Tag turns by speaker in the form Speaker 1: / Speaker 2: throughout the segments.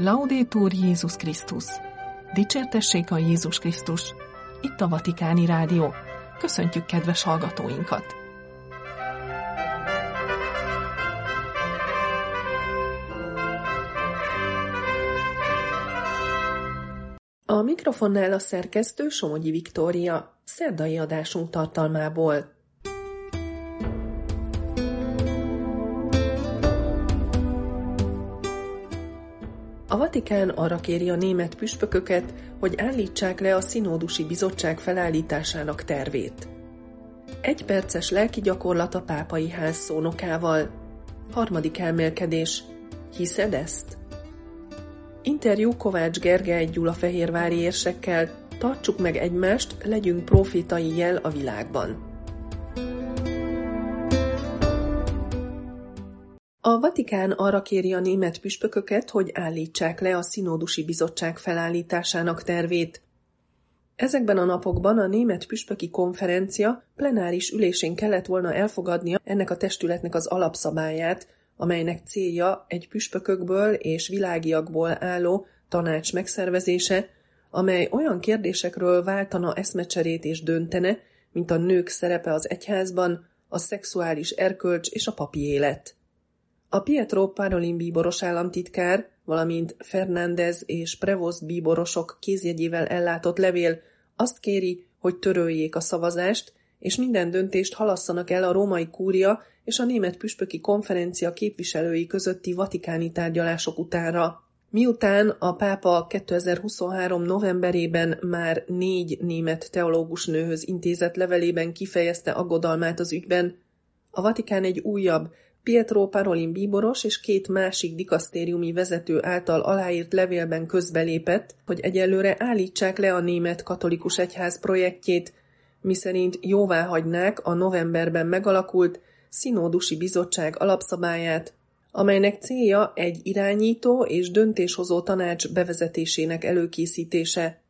Speaker 1: Laudétur Jézus Krisztus! Dicsértessék a Jézus Krisztus! Itt a Vatikáni Rádió. Köszöntjük kedves hallgatóinkat! A mikrofonnál a szerkesztő Somogyi Viktória, szerdai adásunk tartalmából. A Vatikán arra kéri a német püspököket, hogy állítsák le a Szinódusi Bizottság felállításának tervét. Egy perces lelki gyakorlat a pápai ház szónokával. Harmadik elmélkedés. Hiszed ezt? Interjú Kovács Gergely Gyulafehérvári érsekkel. Tartsuk meg egymást, legyünk profitai jel a világban. A Vatikán arra kéri a német püspököket, hogy állítsák le a Szinódusi Bizottság felállításának tervét. Ezekben a napokban a Német Püspöki Konferencia plenáris ülésén kellett volna elfogadnia ennek a testületnek az alapszabályát, amelynek célja egy püspökökből és világiakból álló tanács megszervezése, amely olyan kérdésekről váltana eszmecserét és döntene, mint a nők szerepe az egyházban, a szexuális erkölcs és a papi élet. A Pietro Parolin bíboros államtitkár, valamint Fernández és Prevost bíborosok kézjegyével ellátott levél azt kéri, hogy töröljék a szavazást, és minden döntést halasszanak el a római kúria és a német püspöki konferencia képviselői közötti vatikáni tárgyalások utánra. Miután a pápa 2023. novemberében már négy német teológus nőhöz intézett levelében kifejezte aggodalmát az ügyben, a Vatikán egy újabb, Pietro Parolin bíboros és két másik dikasztériumi vezető által aláírt levélben közbelépett, hogy egyelőre állítsák le a német katolikus egyház projektjét, miszerint jóvá hagynák a novemberben megalakult Szinódusi Bizottság alapszabályát, amelynek célja egy irányító és döntéshozó tanács bevezetésének előkészítése.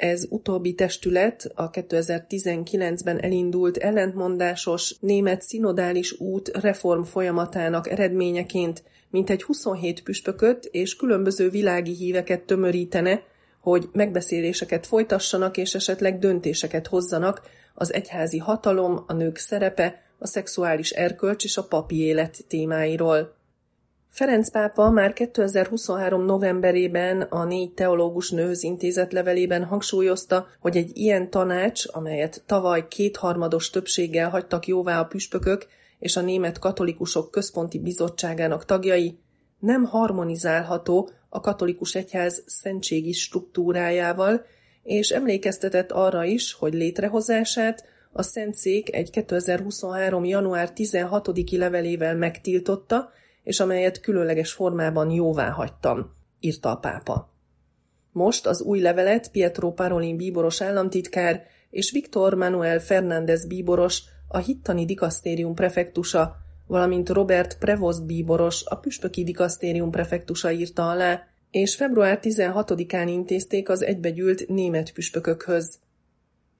Speaker 1: Ez utóbbi testület a 2019-ben elindult ellentmondásos német szinodális út reform folyamatának eredményeként mintegy 27 püspököt és különböző világi híveket tömörítene, hogy megbeszéléseket folytassanak és esetleg döntéseket hozzanak az egyházi hatalom, a nők szerepe, a szexuális erkölcs és a papi élet témáiról. Ferenc pápa már 2023. novemberében a négy teológus nőhöz intézett levelében hangsúlyozta, hogy egy ilyen tanács, amelyet tavaly kétharmados többséggel hagytak jóvá a püspökök és a német katolikusok központi bizottságának tagjai, nem harmonizálható a katolikus egyház szentségi struktúrájával, és emlékeztetett arra is, hogy létrehozását a Szentszék egy 2023. január 16-i levelével megtiltotta, és amelyet különleges formában jóvá hagytam, írta a pápa. Most az új levelet Pietro Parolin bíboros államtitkár és Viktor Manuel Fernández bíboros, a hittani dikasztérium prefektusa, valamint Robert Prevost bíboros, a püspöki dikasztérium prefektusa írta alá, és február 16-án intézték az egybegyűlt német püspökökhöz.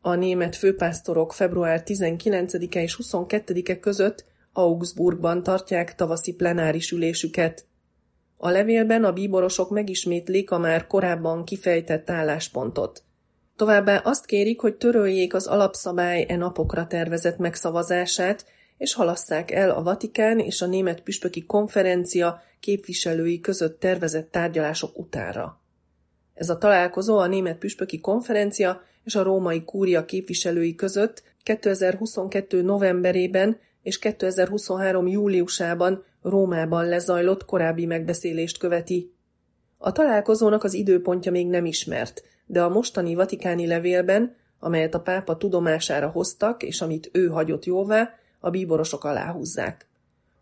Speaker 1: A német főpásztorok február 19-e és 22-e között Augsburgban tartják tavaszi plenáris ülésüket. A levélben a bíborosok megismétlik a már korábban kifejtett álláspontot. Továbbá azt kérik, hogy töröljék az alapszabály e napokra tervezett megszavazását, és halasszák el a Vatikán és a Német Püspöki Konferencia képviselői között tervezett tárgyalások utára. Ez a találkozó a Német Püspöki Konferencia és a Római Kúria képviselői között 2022. novemberében és 2023. júliusában Rómában lezajlott korábbi megbeszélést követi. A találkozónak az időpontja még nem ismert, de a mostani vatikáni levélben, amelyet a pápa tudomására hoztak, és amit ő hagyott jóvá, a bíborosok aláhúzzák.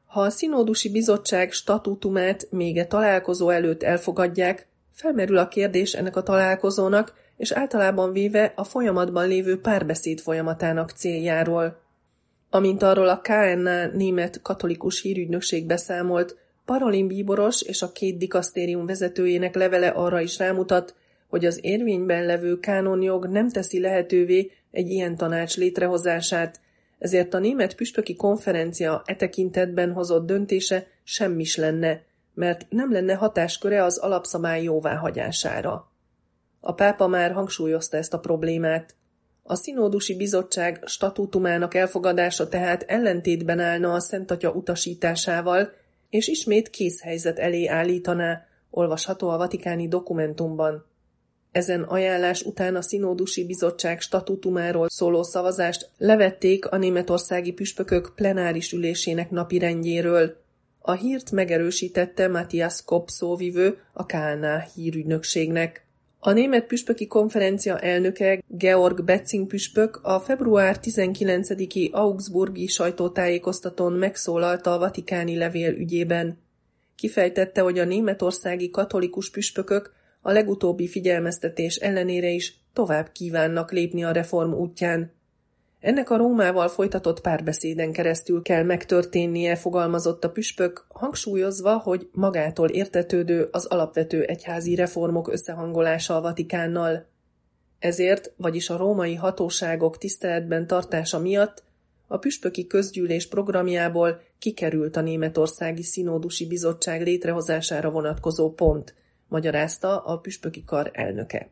Speaker 1: Ha a színódusi bizottság statútumát még e találkozó előtt elfogadják, felmerül a kérdés ennek a találkozónak, és általában véve a folyamatban lévő párbeszéd folyamatának céljáról. Amint arról a KNA német katolikus hírügynökség beszámolt, Parolin bíboros és a két dikasztérium vezetőjének levele arra is rámutat, hogy az érvényben levő kánonjog nem teszi lehetővé egy ilyen tanács létrehozását, ezért a német püspöki konferencia e tekintetben hozott döntése semmis lenne, mert nem lenne hatásköre az alapszabály jóváhagyására. A pápa már hangsúlyozta ezt a problémát. A színódusi bizottság statútumának elfogadása tehát ellentétben állna a Szent Atya utasításával, és ismét készhelyzet elé állítaná, olvasható a vatikáni dokumentumban. Ezen ajánlás után a Színódusi Bizottság statutumáról szóló szavazást levették a németországi püspökök plenáris ülésének napirendjéről. A hírt megerősítette Matthias Kopp szóvivő a KNA hírügynökségnek. A német püspöki konferencia elnöke Georg Betzing püspök a február 19-i Augsburgi sajtótájékoztatón megszólalta a vatikáni levél ügyében. Kifejtette, hogy a németországi katolikus püspökök a legutóbbi figyelmeztetés ellenére is tovább kívánnak lépni a reform útján. Ennek a Rómával folytatott párbeszéden keresztül kell megtörténnie, fogalmazott a püspök, hangsúlyozva, hogy magától értetődő az alapvető egyházi reformok összehangolása a Vatikánnal. Ezért, vagyis a római hatóságok tiszteletben tartása miatt a püspöki közgyűlés programjából kikerült a németországi színódusi bizottság létrehozására vonatkozó pont, magyarázta a püspöki kar elnöke.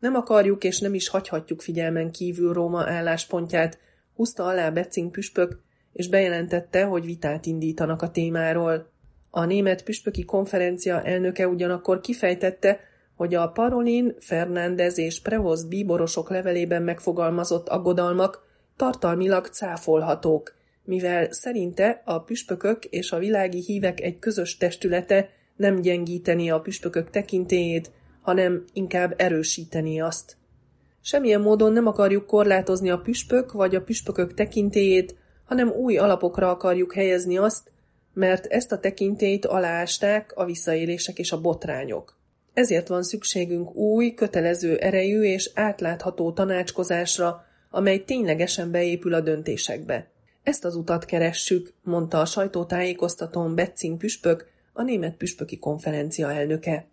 Speaker 1: Nem akarjuk és nem is hagyhatjuk figyelmen kívül Róma álláspontját, húzta alá Becing püspök, és bejelentette, hogy vitát indítanak a témáról. A német püspöki konferencia elnöke ugyanakkor kifejtette, hogy a Parolin, Fernández és Prevost bíborosok levelében megfogalmazott aggodalmak tartalmilag cáfolhatók, mivel szerinte a püspökök és a világi hívek egy közös testülete nem gyengíteni a püspökök tekintélyét, hanem inkább erősíteni azt. Semmilyen módon nem akarjuk korlátozni a püspök vagy a püspökök tekintélyét, hanem új alapokra akarjuk helyezni azt, mert ezt a tekintélyt aláásták a visszaélések és a botrányok. Ezért van szükségünk új, kötelező erejű és átlátható tanácskozásra, amely ténylegesen beépül a döntésekbe. Ezt az utat keressük, mondta a sajtótájékoztatón Betzing püspök, a német püspöki konferencia elnöke.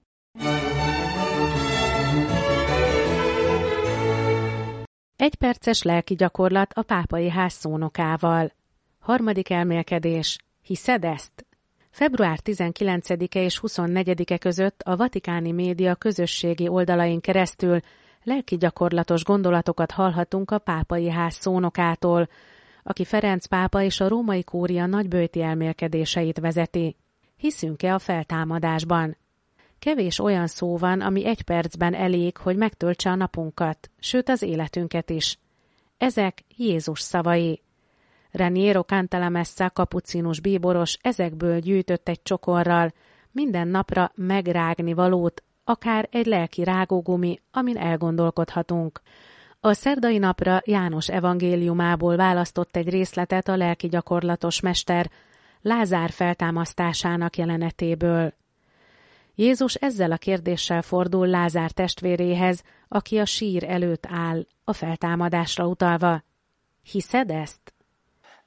Speaker 2: Egy perces lelki gyakorlat a pápai ház szónokával. Harmadik elmélkedés. Hiszed ezt? Február 19-e és 24-e között a vatikáni média közösségi oldalain keresztül lelki gyakorlatos gondolatokat hallhatunk a pápai ház szónokától, aki Ferenc pápa és a római kúria nagybőti elmélkedéseit vezeti. Hiszünk-e a feltámadásban? Kevés olyan szó van, ami egy percben elég, hogy megtöltse a napunkat, sőt az életünket is. Ezek Jézus szavai. Raniero Cantalamessa kapucinus bíboros ezekből gyűjtött egy csokorral, minden napra megrágni valót, akár egy lelki rágógumi, amin elgondolkodhatunk. A szerdai napra János evangéliumából választott egy részletet a lelki gyakorlatos mester, Lázár feltámasztásának jelenetéből. Jézus ezzel a kérdéssel fordul Lázár testvéréhez, aki a sír előtt áll, a feltámadásra utalva. Hiszed ezt?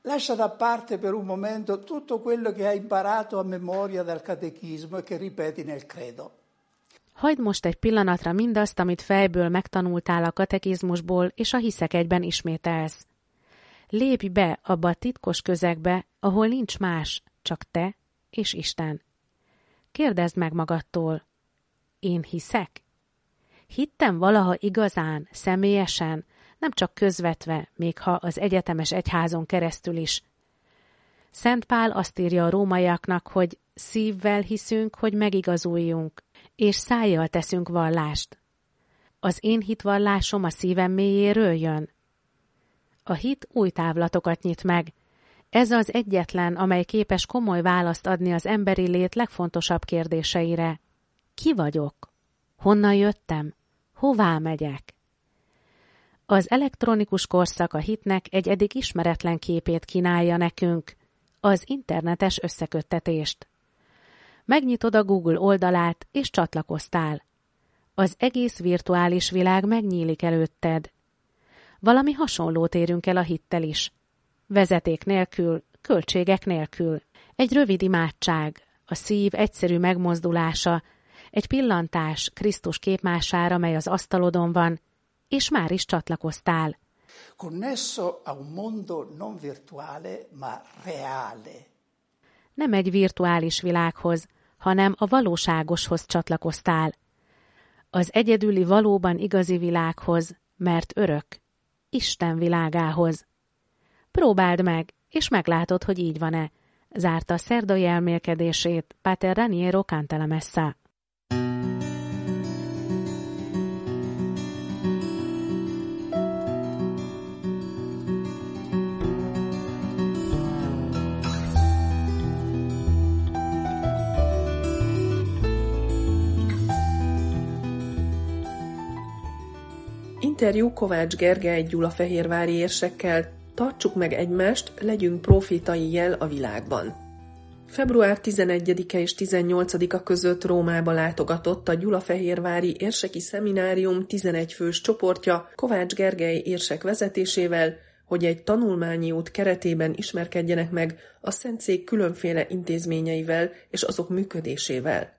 Speaker 3: Lascia da parte per un momento tutto quello che hai imparato a memoria dal catechismo e che ripeti nel credo.
Speaker 2: Hagyd most egy pillanatra mindazt, amit fejből megtanultál a katekizmusból, és a hiszek egyben ismételsz. Lépj be abba a titkos közegbe, ahol nincs más, csak te és Isten. Kérdezd meg magadtól, én hiszek? Hittem valaha igazán, személyesen, nem csak közvetve, még ha az egyetemes egyházon keresztül is. Szent Pál azt írja a rómaiaknak, hogy szívvel hiszünk, hogy megigazuljunk, és szájjal teszünk vallást. Az én hitvallásom a szívem mélyéről jön. A hit új távlatokat nyit meg, ez az egyetlen, amely képes komoly választ adni az emberi lét legfontosabb kérdéseire. Ki vagyok? Honnan jöttem? Hová megyek? Az elektronikus korszak a hitnek egy eddig ismeretlen képét kínálja nekünk, az internetes összeköttetést. Megnyitod a Google oldalát, és csatlakoztál. Az egész virtuális világ megnyílik előtted. Valami hasonlót érünk el a hittel is – vezeték nélkül, költségek nélkül. Egy rövid imádság, a szív egyszerű megmozdulása, egy pillantás Krisztus képmására, mely az asztalodon van, és már is csatlakoztál.
Speaker 3: Connesso a un mondo non virtuale, ma reale.
Speaker 2: Nem egy virtuális világhoz, hanem a valóságoshoz csatlakoztál. Az egyedüli valóban igazi világhoz, mert örök, Isten világához. Próbáld meg, és meglátod, hogy így van-e, zárta a szerdai elmélkedését Pater Raniero Cantalamessa.
Speaker 1: Interjú Kovács Gergely Gyulafehérvári érsekkel, tartsuk meg egymást, legyünk profétai jel a világban. Február 11-e és 18-a között Rómába látogatott a Gyulafehérvári Érseki Szeminárium 11 fős csoportja Kovács Gergely érsek vezetésével, hogy egy tanulmányi út keretében ismerkedjenek meg a Szentszék különféle intézményeivel és azok működésével.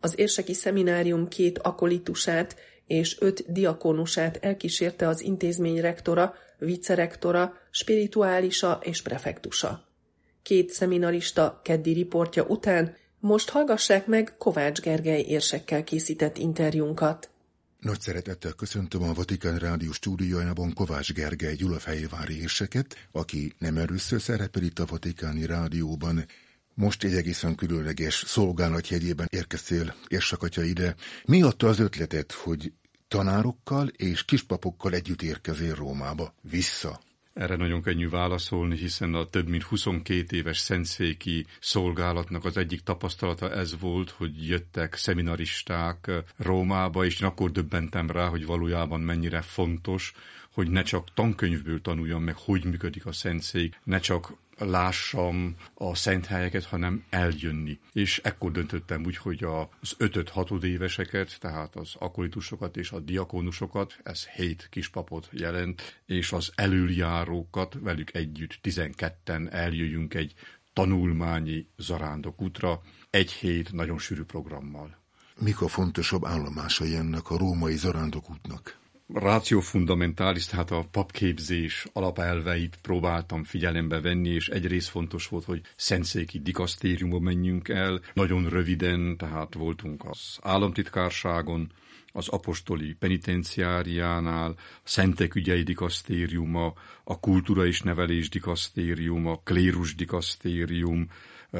Speaker 1: Az érseki szeminárium két akolitusát és öt diakónusát elkísérte az intézmény rektora, vicerektora, spirituálisa és prefektusa. Két szeminarista keddi riportja után most hallgassák meg Kovács Gergely érsekkel készített interjúnkat.
Speaker 4: Nagy szeretettel köszöntöm a Vatikán Rádió stúdiójában Kovács Gergely Gyulafehérvári érseket, aki nem először szerepel itt a Vatikáni Rádióban. Most egy egészen különleges szolgálatjegyében érkeztél érsakatya ide. Mi adta az ötletet, hogy tanárokkal és kispapokkal együtt érkezél Rómába, vissza?
Speaker 5: Erre nagyon könnyű válaszolni, hiszen a több mint 22 éves szentszéki szolgálatnak az egyik tapasztalata ez volt, hogy jöttek seminaristák Rómába, és én akkor döbbentem rá, hogy valójában mennyire fontos, hogy ne csak tankönyvből tanuljam meg, hogy működik a szentszék, ne csak lássam a szent helyeket, hanem eljönni. És ekkor döntöttem úgy, hogy az ötöt hatodéveseket, tehát az akolitusokat és a diakónusokat, ez hét kispapot jelent, és az előjárókat velük együtt 12-en eljöjjünk egy tanulmányi zarándok útra, egy hét nagyon sűrű programmal.
Speaker 4: Mik a fontosabb állomásai ennek a római zarándok
Speaker 5: ráció fundamentális, tehát a papképzés alapelveit próbáltam figyelembe venni, és egyrészt fontos volt, hogy szentszéki dikasztériumba menjünk el. Nagyon röviden, tehát voltunk az államtitkárságon, az apostoli penitenciáriánál, Szentek ügyei dikasztériuma, a kultúra és nevelés dikasztériuma, a klérus dikasztérium,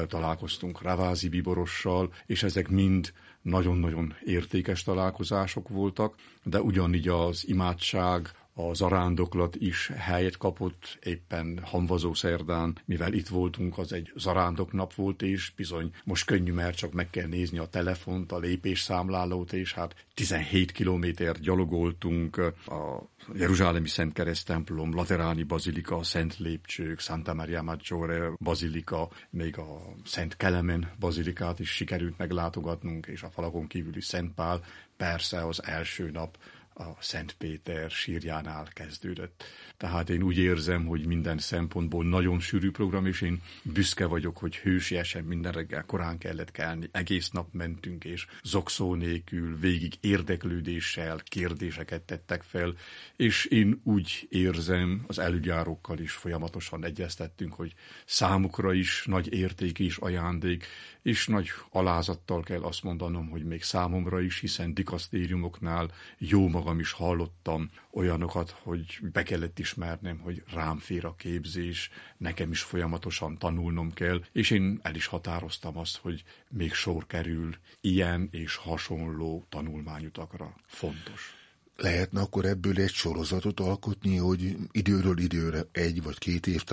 Speaker 5: találkoztunk Ravázi Biborossal, és ezek mind nagyon-nagyon értékes találkozások voltak, de ugyanígy az imádság, az arándoklat is helyet kapott éppen hamvazó szerdán, mivel itt voltunk, az egy zarándoknap volt, és bizony most könnyű, mert csak meg kell nézni a telefont, a lépésszámlálót, és hát 17 kilométer gyalogoltunk a Jeruzsálemi Szent Keresztemplom, Lateráni Bazilika, Szent Lépcsők, Santa Maria Maggiore Bazilika, még a Szent Kelemen Bazilikát is sikerült meglátogatnunk, és a falakon kívüli Szent Pál, persze az első nap a Szent Péter sírjánál kezdődött. Tehát én úgy érzem, hogy minden szempontból nagyon sűrű program, és én büszke vagyok, hogy hősiesen minden reggel korán kellett kelni, egész nap mentünk, és zokszó nélkül, végig érdeklődéssel kérdéseket tettek fel, és én úgy érzem, az előgyárokkal is folyamatosan egyeztettünk, hogy számukra is nagy érték és ajándék, és nagy alázattal kell azt mondanom, hogy még számomra is, hiszen dikasztériumoknál jó magam is hallottam olyanokat, hogy be kellett ismernem, hogy rám fér a képzés, nekem is folyamatosan tanulnom kell, és én el is határoztam azt, hogy még sor kerül ilyen és hasonló tanulmányutakra. Fontos.
Speaker 4: Lehetne akkor ebből egy sorozatot alkotni, hogy időről időre egy vagy két év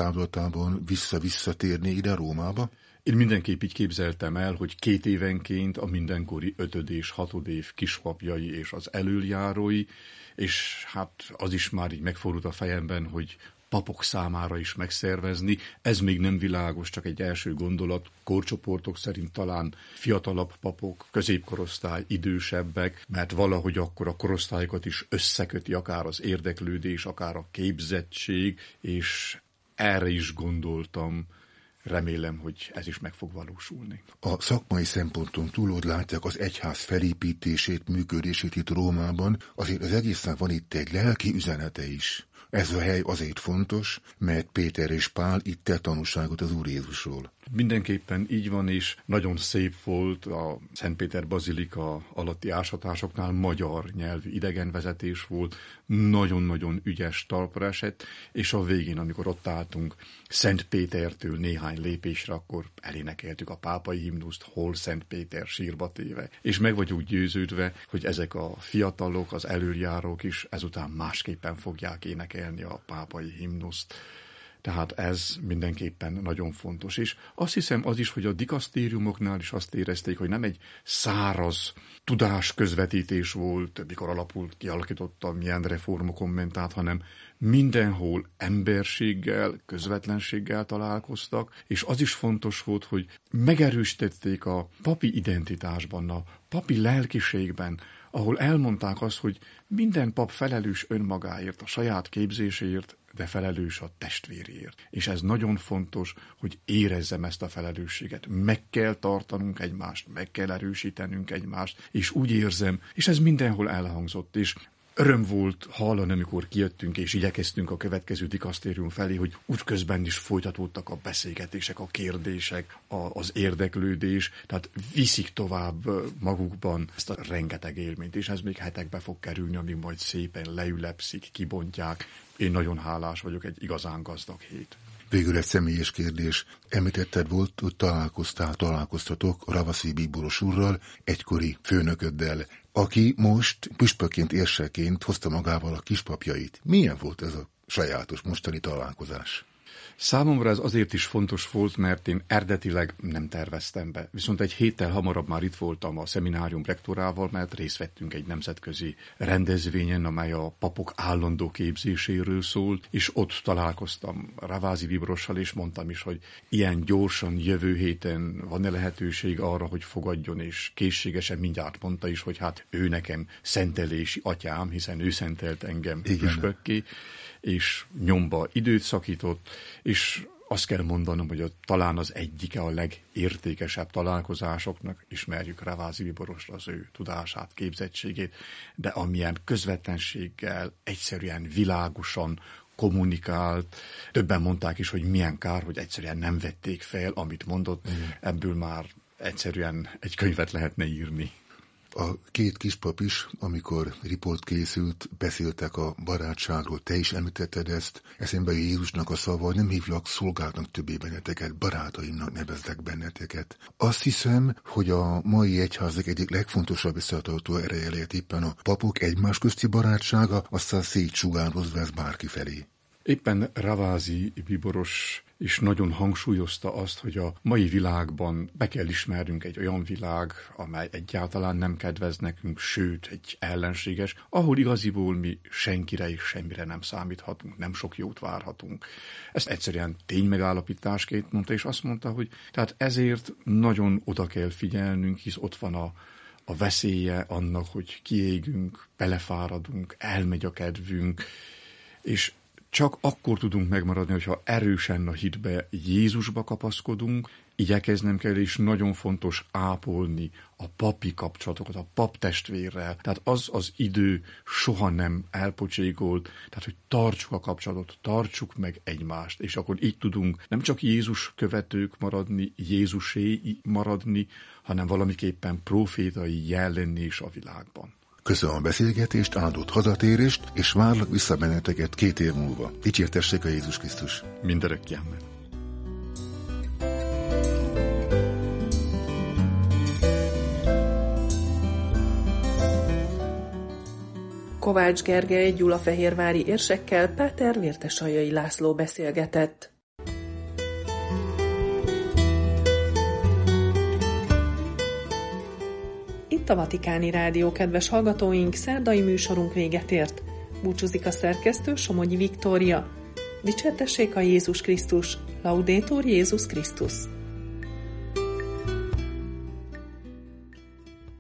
Speaker 4: vissza-visszatérni ide Rómába?
Speaker 5: Én mindenképp így képzeltem el, hogy két évenként a mindenkori ötöd és hatod év kispapjai és az előjárói, és hát az is már így megfordult a fejemben, hogy papok számára is megszervezni. Ez még nem világos, csak egy első gondolat. Korcsoportok szerint talán fiatalabb papok, középkorosztály, idősebbek, mert valahogy akkor a korosztályokat is összeköti akár az érdeklődés, akár a képzettség, és erre is gondoltam, remélem, hogy ez is meg fog valósulni.
Speaker 4: A szakmai szemponton túl, hogy látják az egyház felépítését, működését itt Rómában, azért az egészen van itt egy lelki üzenete is. Ez a hely azért fontos, mert Péter és Pál itt tett tanúságot az Úr Jézusról.
Speaker 5: Mindenképpen így van, és nagyon szép volt a Szentpéter Bazilika alatti ásatásoknál magyar nyelvű idegenvezetés volt, nagyon-nagyon ügyes talpra esett, és a végén, amikor ott álltunk Szent Pétertől néhány lépésre, akkor elénekeltük a pápai himnuszt, hol Szent Péter sírba téve. És meg vagyunk győződve, hogy ezek a fiatalok, az előjárók is ezután másképpen fogják énekelni a pápai himnuszt tehát ez mindenképpen nagyon fontos. És azt hiszem az is, hogy a dikasztériumoknál is azt érezték, hogy nem egy száraz tudás közvetítés volt, mikor alapult, kialakította milyen reformokon ment át, hanem mindenhol emberséggel, közvetlenséggel találkoztak, és az is fontos volt, hogy megerősítették a papi identitásban, a papi lelkiségben, ahol elmondták azt, hogy minden pap felelős önmagáért, a saját képzéséért, de felelős a testvérért. És ez nagyon fontos, hogy érezzem ezt a felelősséget. Meg kell tartanunk egymást, meg kell erősítenünk egymást, és úgy érzem, és ez mindenhol elhangzott, és Öröm volt hallani, amikor kijöttünk és igyekeztünk a következő dikasztérium felé, hogy útközben is folytatódtak a beszélgetések, a kérdések, a, az érdeklődés, tehát viszik tovább magukban ezt a rengeteg élményt, és ez még hetekbe fog kerülni, amíg majd szépen leülepszik, kibontják. Én nagyon hálás vagyok, egy igazán gazdag hét.
Speaker 4: Végül egy személyes kérdés. Említetted volt, hogy találkoztál, találkoztatok Ravasi Bíboros úrral, egykori főnököddel aki most püspökként érseként hozta magával a kispapjait. Milyen volt ez a sajátos mostani találkozás?
Speaker 5: Számomra ez azért is fontos volt, mert én eredetileg nem terveztem be. Viszont egy héttel hamarabb már itt voltam a szeminárium rektorával, mert részt vettünk egy nemzetközi rendezvényen, amely a papok állandó képzéséről szólt, és ott találkoztam Ravázi Vibrossal, és mondtam is, hogy ilyen gyorsan jövő héten van-e lehetőség arra, hogy fogadjon, és készségesen mindjárt mondta is, hogy hát ő nekem szentelési atyám, hiszen ő szentelt engem püspökké és nyomba időt szakított, és azt kell mondanom, hogy a, talán az egyike a legértékesebb találkozásoknak, ismerjük Ravázi Viborosra az ő tudását, képzettségét, de amilyen közvetlenséggel, egyszerűen világosan kommunikált. Többen mondták is, hogy milyen kár, hogy egyszerűen nem vették fel, amit mondott. Mm. Ebből már egyszerűen egy könyvet lehetne írni.
Speaker 4: A két kispap is, amikor riport készült, beszéltek a barátságról, te is említetted ezt, eszembe Jézusnak a szava, nem hívlak szolgáltnak többé benneteket, barátaimnak nevezlek benneteket. Azt hiszem, hogy a mai egyházak egyik legfontosabb összetartó ereje lehet éppen a papok egymás közti barátsága, aztán szétsugározva ez bárki felé.
Speaker 5: Éppen Ravázi Biboros is nagyon hangsúlyozta azt, hogy a mai világban be kell ismernünk egy olyan világ, amely egyáltalán nem kedvez nekünk, sőt, egy ellenséges, ahol igaziból mi senkire és semmire nem számíthatunk, nem sok jót várhatunk. Ezt egyszerűen ténymegállapításként mondta, és azt mondta, hogy tehát ezért nagyon oda kell figyelnünk, hisz ott van a, a veszélye annak, hogy kiégünk, belefáradunk, elmegy a kedvünk, és csak akkor tudunk megmaradni, hogyha erősen a hitbe Jézusba kapaszkodunk, igyekeznem kell, és nagyon fontos ápolni a papi kapcsolatokat, a pap testvérrel. Tehát az az idő soha nem elpocségolt, tehát hogy tartsuk a kapcsolatot, tartsuk meg egymást, és akkor így tudunk nem csak Jézus követők maradni, Jézusé maradni, hanem valamiképpen profétai jel lenni is a világban.
Speaker 4: Köszönöm a beszélgetést, áldott hazatérést, és várlak vissza benneteket két év múlva. Dicsértessék a Jézus Krisztus.
Speaker 5: Mindenek amen.
Speaker 1: Kovács Gergely Gyulafehérvári érsekkel Páter Vértesajai László beszélgetett. A Vatikáni Rádió, kedves hallgatóink, szerdai műsorunk véget ért. Búcsúzik a szerkesztő Somogyi Viktória. Dicsértessék a Jézus Krisztus, Laudétor Jézus Krisztus.